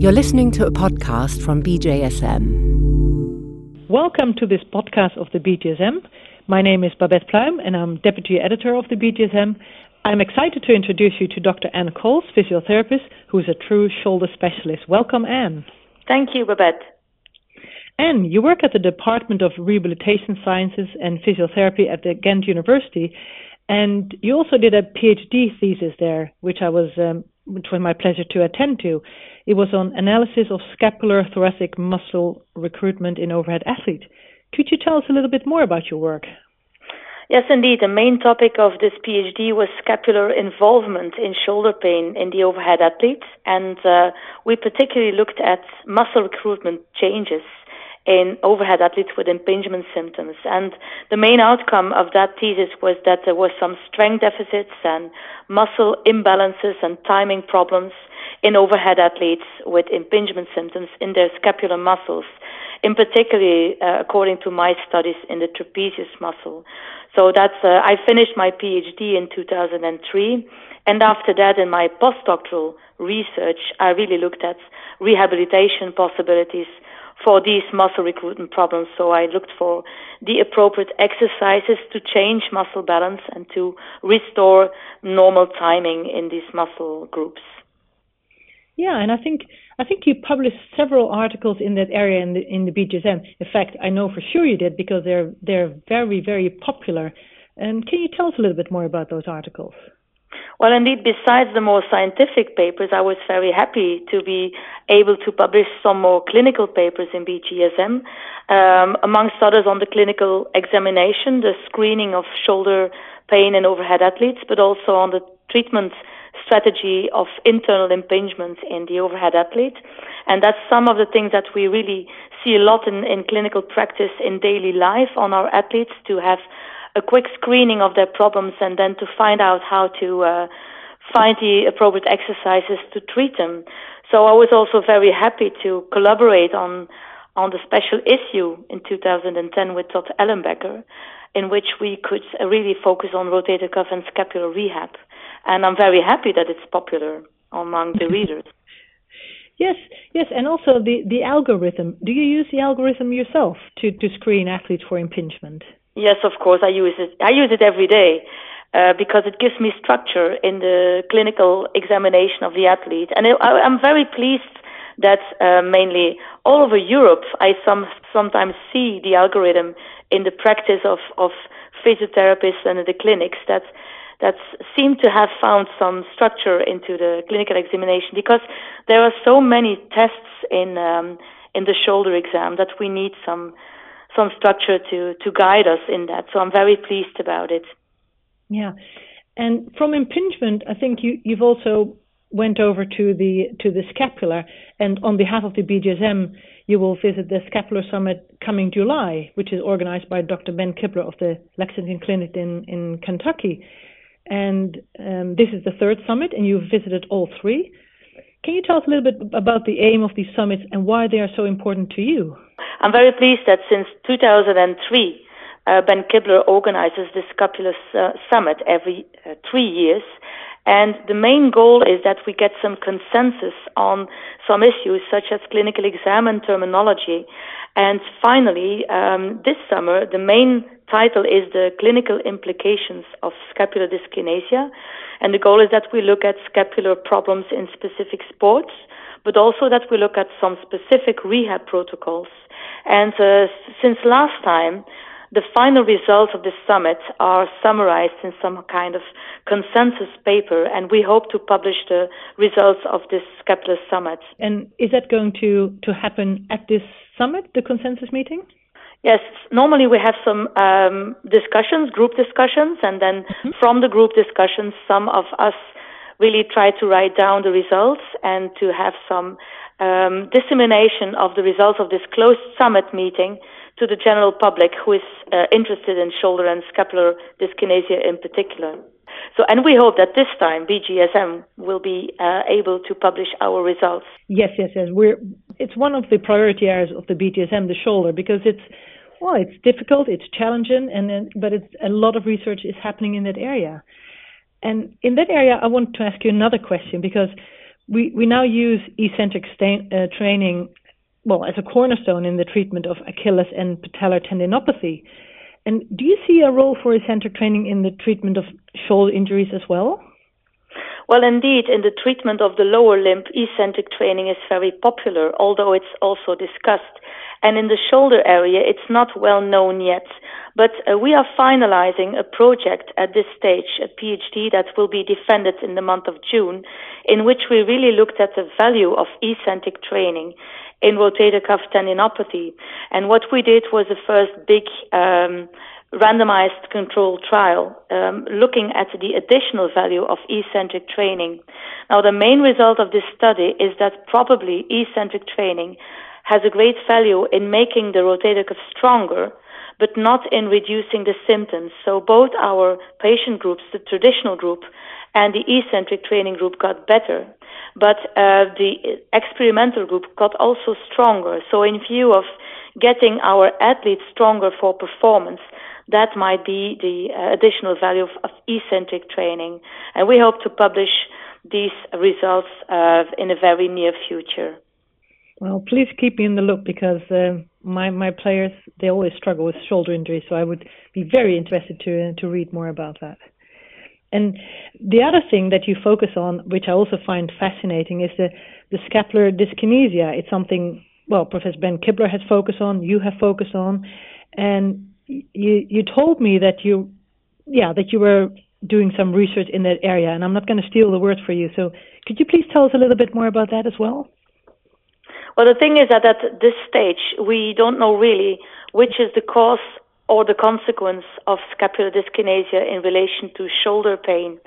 You're listening to a podcast from BJSM. Welcome to this podcast of the BJSM. My name is Babette Pluim and I'm deputy editor of the BJSM. I'm excited to introduce you to Dr. Ann Cools, physiotherapist, who is a true shoulder specialist. Welcome, Ann. Thank you, Babette. Ann, you work at the Department of Rehabilitation Sciences and Physiotherapy at the Ghent University, and you also did a PhD thesis there, which I was, um, which was my pleasure to attend to. It was on analysis of scapular thoracic muscle recruitment in overhead athletes. Could you tell us a little bit more about your work? Yes, indeed. The main topic of this PhD was scapular involvement in shoulder pain in the overhead athletes, and uh, we particularly looked at muscle recruitment changes in overhead athletes with impingement symptoms. And the main outcome of that thesis was that there were some strength deficits and muscle imbalances and timing problems in overhead athletes with impingement symptoms in their scapular muscles, in particular, uh, according to my studies in the trapezius muscle. So that's, uh, I finished my PhD in 2003. And after that, in my postdoctoral research, I really looked at rehabilitation possibilities for these muscle recruitment problems. So I looked for the appropriate exercises to change muscle balance and to restore normal timing in these muscle groups. Yeah, and I think I think you published several articles in that area in the in the BJSM. In fact, I know for sure you did because they're they're very very popular. And can you tell us a little bit more about those articles? Well, indeed, besides the more scientific papers, I was very happy to be able to publish some more clinical papers in BJSM, um, amongst others on the clinical examination, the screening of shoulder pain in overhead athletes, but also on the treatment strategy of internal impingement in the overhead athlete. And that's some of the things that we really see a lot in, in clinical practice in daily life on our athletes to have a quick screening of their problems and then to find out how to uh, find the appropriate exercises to treat them. So I was also very happy to collaborate on on the special issue in 2010 with Todd Ellenbecker, in which we could really focus on rotator cuff and scapular rehab. And I'm very happy that it's popular among the readers. Yes, yes, and also the, the algorithm. Do you use the algorithm yourself to, to screen athletes for impingement? Yes, of course, I use it. I use it every day uh, because it gives me structure in the clinical examination of the athlete, and I, am very pleased that uh, mainly all over Europe, I some sometimes see the algorithm in the practice of of physiotherapists and the clinics that that seem to have found some structure into the clinical examination because there are so many tests in um, in the shoulder exam that we need some some structure to to guide us in that. So I'm very pleased about it. Yeah, and from impingement, I think you you've also went over to the to the scapula, and on behalf of the BJSM, you will visit the Scapular Summit coming July, which is organized by Dr. Ben Kibler of the Lexington Clinic in in Kentucky. And um, this is the third summit, and you've visited all three. Can you tell us a little bit about the aim of these summits and why they are so important to you? I'm very pleased that since 2003, uh, Ben Kibler organizes this Scapular uh, Summit every uh, three years. And the main goal is that we get some consensus on some issues such as clinical exam and terminology. And finally, um, this summer, the main title is the clinical implications of scapular dyskinesia. And the goal is that we look at scapular problems in specific sports, but also that we look at some specific rehab protocols. And uh, since last time, the final results of this summit are summarized in some kind of consensus paper, and we hope to publish the results of this scapular summit. And is that going to, to happen at this summit, the consensus meeting? Yes, normally we have some um, discussions, group discussions, and then mm-hmm. from the group discussions, some of us really try to write down the results and to have some um, dissemination of the results of this closed summit meeting to the general public who is uh, interested in shoulder and scapular dyskinesia in particular. So, and we hope that this time BJSM will be uh, able to publish our results. Yes, yes, yes. We're, it's one of the priority areas of the BJSM, the shoulder, because it's well, it's difficult, it's challenging, and then, but it's a lot of research is happening in that area. And in that area, I want to ask you another question because we, we now use eccentric uh, training, well, as a cornerstone in the treatment of Achilles and patellar tendinopathy. And do you see a role for eccentric training in the treatment of shoulder injuries as well? Well, indeed, in the treatment of the lower limb, eccentric training is very popular, although it's also discussed. And in the shoulder area, it's not well known yet. But uh, we are finalizing a project at this stage, a PhD that will be defended in the month of June, in which we really looked at the value of eccentric training in rotator cuff tendinopathy. And what we did was the first big um, randomized controlled trial um, looking at the additional value of eccentric training. Now, the main result of this study is that probably eccentric training has a great value in making the rotator cuff stronger, but not in reducing the symptoms. So both our patient groups, the traditional group and the eccentric training group got better. But uh, the experimental group got also stronger. So in view of getting our athletes stronger for performance, that might be the uh, additional value of, of, eccentric training. And we hope to publish these results uh, in a very near future. Well, please keep me in the loop because uh, my my players they always struggle with shoulder injuries, so I would be very interested to to read more about that. And the other thing that you focus on, which I also find fascinating, is the the scapular dyskinesia. It's something well, Professor Ben Kibler has focused on, you have focused on, and you you told me that you yeah that you were doing some research in that area, and I'm not going to steal the word for you. So could you please tell us a little bit more about that as well? Well, the thing is that at this stage, we don't know really which is the cause or the consequence of scapular dyskinesia in relation to shoulder pain.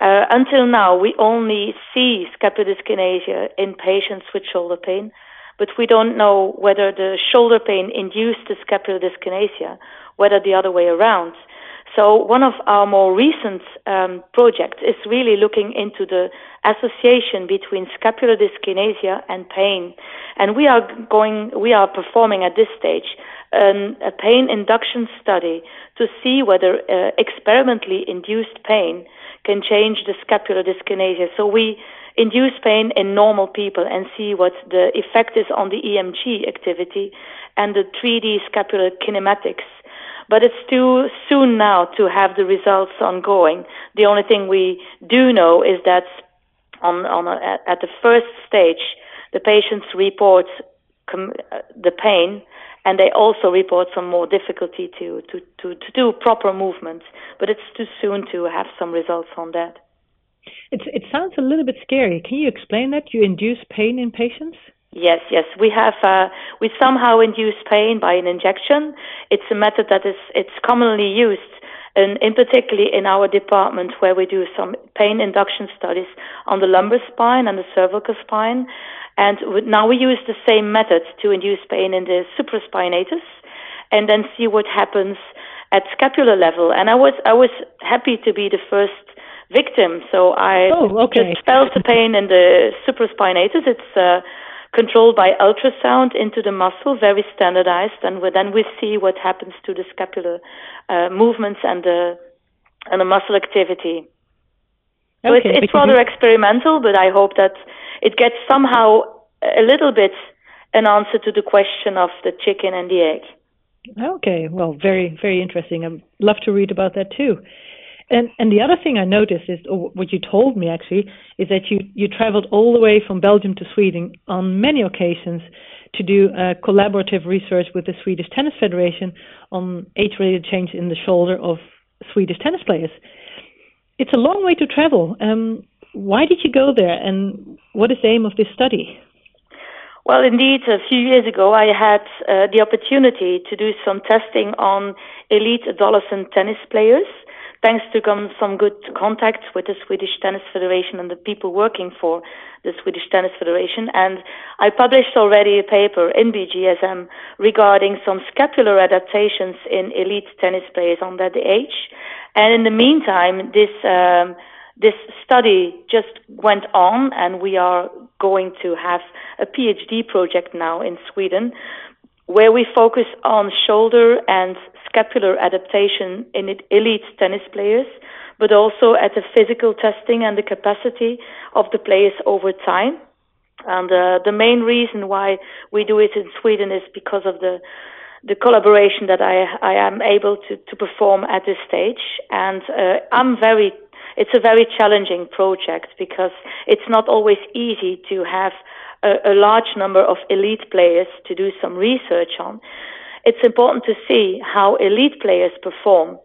Uh, until now, we only see scapular dyskinesia in patients with shoulder pain, but we don't know whether the shoulder pain induced the scapular dyskinesia, whether the other way around. So one of our more recent um, projects is really looking into the association between scapular dyskinesia and pain, and we are going, we are performing at this stage um, a pain induction study to see whether uh, experimentally induced pain can change the scapular dyskinesia. So we induce pain in normal people and see what the effect is on the EMG activity and the 3D scapular kinematics. But it's too soon now to have the results ongoing. The only thing we do know is that on, on a, at the first stage, the patients report com- uh, the pain and they also report some more difficulty to, to, to, to do proper movements. But it's too soon to have some results on that. It's, it sounds a little bit scary. Can you explain that? You induce pain in patients? Yes, yes. We have uh, we somehow induce pain by an injection. It's a method that is it's commonly used, and in particularly in our department where we do some pain induction studies on the lumbar spine and the cervical spine. And now we use the same method to induce pain in the supraspinatus, and then see what happens at scapular level. And I was I was happy to be the first victim. So I oh, okay. just felt the pain in the supraspinatus. It's uh, controlled by ultrasound into the muscle, very standardized, and then we see what happens to the scapular uh, movements and the and the muscle activity. So okay, it's, it's rather you... experimental, but I hope that it gets somehow a little bit an answer to the question of the chicken and the egg. Okay, well, very, very interesting. I'd love to read about that too. And and the other thing I noticed is, or what you told me actually, is that you you traveled all the way from Belgium to Sweden on many occasions to do uh, collaborative research with the Swedish Tennis Federation on age-related change in the shoulder of Swedish tennis players. It's a long way to travel. Um, why did you go there, and what is the aim of this study? Well, indeed, a few years ago, I had uh, the opportunity to do some testing on elite adolescent tennis players thanks to some good contacts with the Swedish Tennis Federation and the people working for the Swedish Tennis Federation. And I published already a paper in BJSM regarding some scapular adaptations in elite tennis players on that age. And in the meantime, this um, this study just went on, and we are going to have a PhD project now in Sweden, where we focus on shoulder and scapular adaptation in elite tennis players, but also at the physical testing and the capacity of the players over time. And uh, the main reason why we do it in Sweden is because of the the collaboration that I I am able to to perform at this stage, and uh, I'm very. It's a very challenging project because it's not always easy to have a, a large number of elite players to do some research on. It's important to see how elite players perform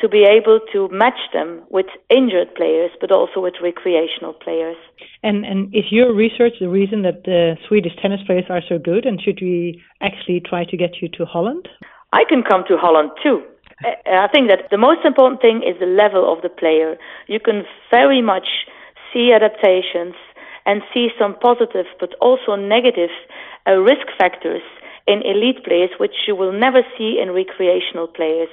to be able to match them with injured players, but also with recreational players. And and is your research the reason that the Swedish tennis players are so good? And should we actually try to get you to Holland? I can come to Holland too. I think that the most important thing is the level of the player. You can very much see adaptations and see some positive but also negative uh, risk factors in elite players, which you will never see in recreational players.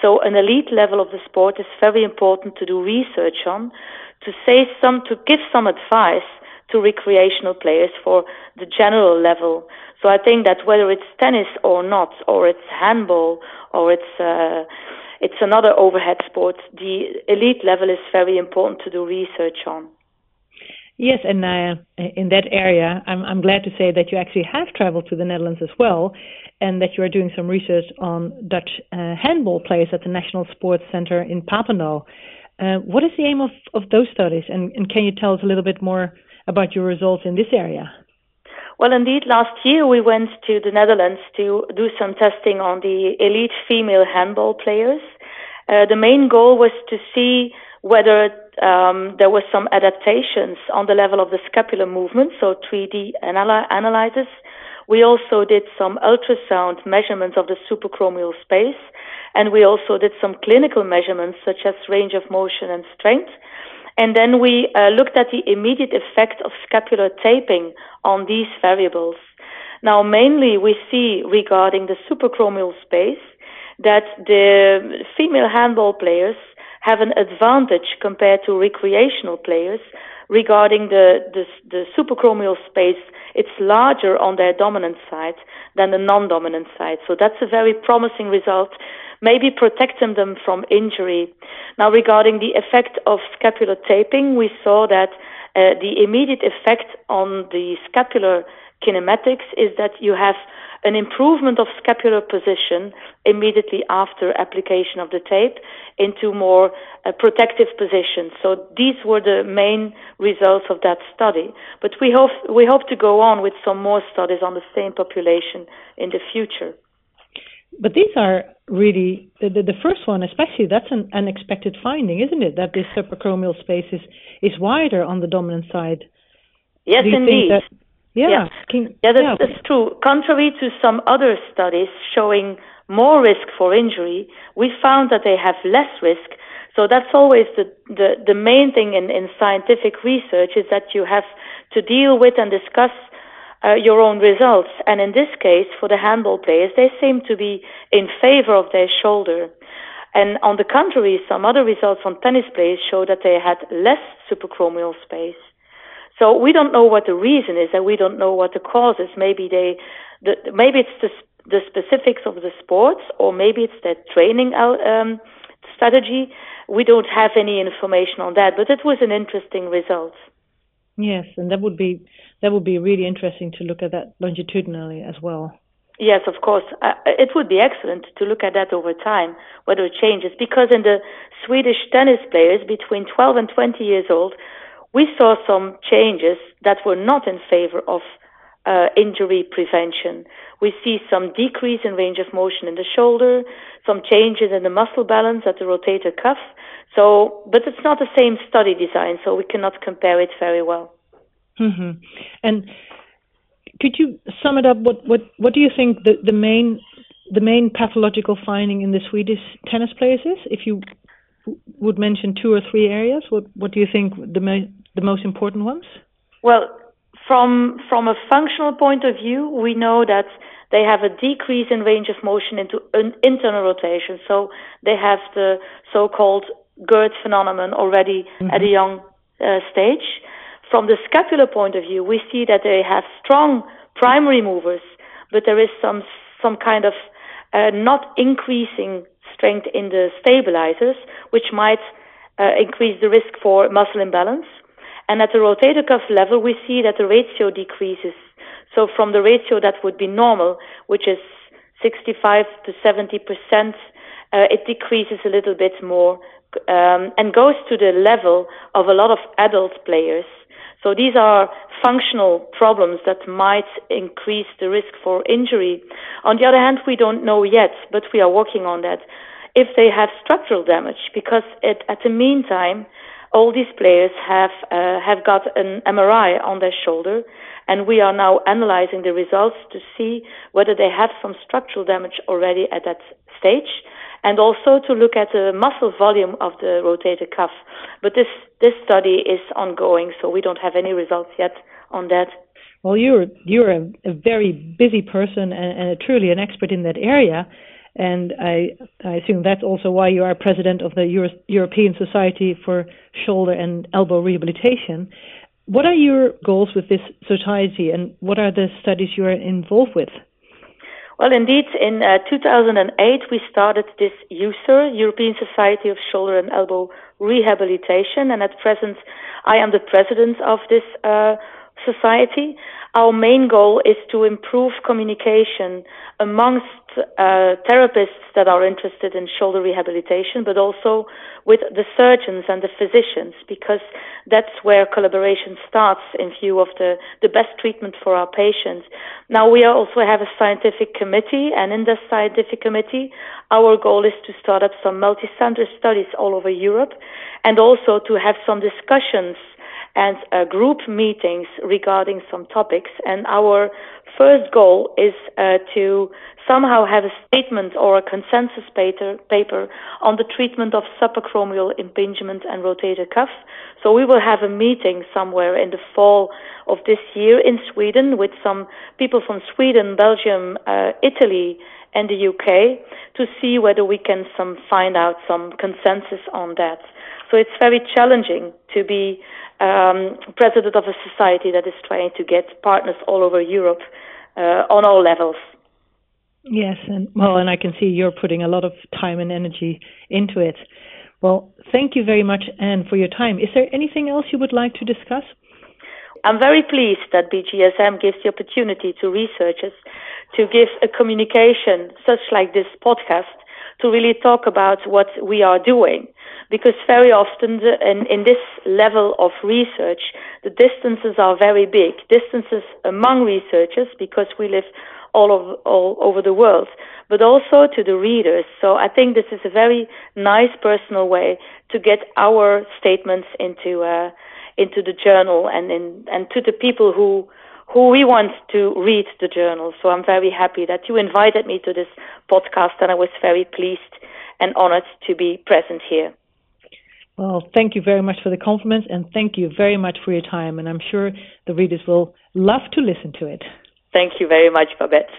So an elite level of the sport is very important to do research on, to say some, to give some advice to recreational players for the general level. So I think that whether it's tennis or not, or it's handball, or it's uh, it's another overhead sport, the elite level is very important to do research on. Yes, and uh, in that area, I'm, I'm glad to say that you actually have traveled to the Netherlands as well, and that you are doing some research on Dutch uh, handball players at the National Sports Center in Papendal. Uh, what is the aim of, of those studies, and, and can you tell us a little bit more about your results in this area? Well, indeed, last year we went to the Netherlands to do some testing on the elite female handball players. Uh, the main goal was to see whether um, there were some adaptations on the level of the scapular movement, so 3D anal-. We also did some ultrasound measurements of the subacromial space, and we also did some clinical measurements such as range of motion and strength. And then we uh, looked at the immediate effect of scapular taping on these variables. Now, mainly we see regarding the subacromial space that the female handball players have an advantage compared to recreational players regarding the, the, the subacromial space. It's larger on their dominant side than the non-dominant side. So that's a very promising result. Maybe protecting them from injury. Now, regarding the effect of scapular taping, we saw that uh, the immediate effect on the scapular kinematics is that you have an improvement of scapular position immediately after application of the tape into more uh, protective positions. So these were the main results of that study. But we hope, we hope to go on with some more studies on the same population in the future. But these are really the, the, the first one, especially that's an unexpected finding, isn't it? That this subacromial space is, is wider on the dominant side. Yes, indeed. Yeah, yeah, Can, yeah, that's, yeah. that's true. Contrary to some other studies showing more risk for injury, we found that they have less risk. So that's always the, the, the main thing in, in scientific research is that you have to deal with and discuss uh, your own results. And in this case, for the handball players, they seem to be in favor of their shoulder. And on the contrary, some other results on tennis players show that they had less subacromial space. So we don't know what the reason is, and we don't know what the cause is. Maybe they, the, maybe it's the the specifics of the sports, or maybe it's their training um, strategy. We don't have any information on that, but it was an interesting result. Yes, and that would be that would be really interesting to look at that longitudinally as well. Yes, of course. Uh, it would be excellent to look at that over time, whether it changes. Because in the Swedish tennis players between 12 and 20 years old, we saw some changes that were not in favor of uh, injury prevention. We see some decrease in range of motion in the shoulder, some changes in the muscle balance at the rotator cuff. So, but it's not the same study design, so we cannot compare it very well. Mm-hmm. And could you sum it up? What what what do you think the, the main the main pathological finding in the Swedish tennis players is? If you would mention two or three areas, what what do you think the mo- the most important ones? Well, from from a functional point of view, we know that they have a decrease in range of motion into an internal rotation. So they have the so-called GIRD phenomenon already mm-hmm. at a young uh, stage. From the scapular point of view, we see that they have strong primary movers, but there is some some kind of uh, not increasing strength in the stabilizers, which might uh, increase the risk for muscle imbalance. And at the rotator cuff level, we see that the ratio decreases. So from the ratio that would be normal, which is 65 to 70 percent, uh, it decreases a little bit more um, and goes to the level of a lot of adult players. So these are functional problems that might increase the risk for injury. On the other hand, we don't know yet, but we are working on that. If they have structural damage, because it, at the meantime, all these players have uh, have got an MRI on their shoulder, and we are now analyzing the results to see whether they have some structural damage already at that stage, and also to look at the muscle volume of the rotator cuff. But this this study is ongoing, so we don't have any results yet on that. Well, you're you're a, a very busy person and, and truly an expert in that area. And I, I assume that's also why you are president of the Euro- European Society for Shoulder and Elbow Rehabilitation. What are your goals with this society, and what are the studies you are involved with? Well, indeed, in uh, 2008 we started this EUSSER, European Society of Shoulder and Elbow Rehabilitation, and at present I am the president of this uh, society. Our main goal is to improve communication amongst uh, therapists that are interested in shoulder rehabilitation, but also with the surgeons and the physicians, because that's where collaboration starts in view of the, the best treatment for our patients. Now, we also have a scientific committee, and in this scientific committee, our goal is to start up some multi-center studies all over Europe, and also to have some discussions and uh, group meetings regarding some topics. And our first goal is uh, to somehow have a statement or a consensus paper, paper on the treatment of subacromial impingement and rotator cuff. So we will have a meeting somewhere in the fall of this year in Sweden with some people from Sweden, Belgium, uh, Italy, and the UK to see whether we can some find out some consensus on that. So it's very challenging to be um, president of a society that is trying to get partners all over Europe uh, on all levels. Yes, and well, and I can see you're putting a lot of time and energy into it. Well, thank you very much, Ann, for your time. Is there anything else you would like to discuss? I'm very pleased that BJSM gives the opportunity to researchers to give a communication such like this podcast to really talk about what we are doing. Because very often the, in, in this level of research, the distances are very big. Distances among researchers because we live all over, all over the world, but also to the readers. So I think this is a very nice personal way to get our statements into uh, into the journal and in, and to the people who who we want to read the journal. So I'm very happy that you invited me to this podcast, and I was very pleased and honored to be present here. Well, thank you very much for the compliments, and thank you very much for your time. And I'm sure the readers will love to listen to it. Thank you very much, Babette.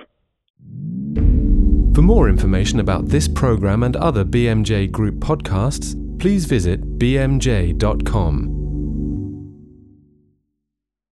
For more information about this program and other BMJ Group podcasts, please visit bmj.com.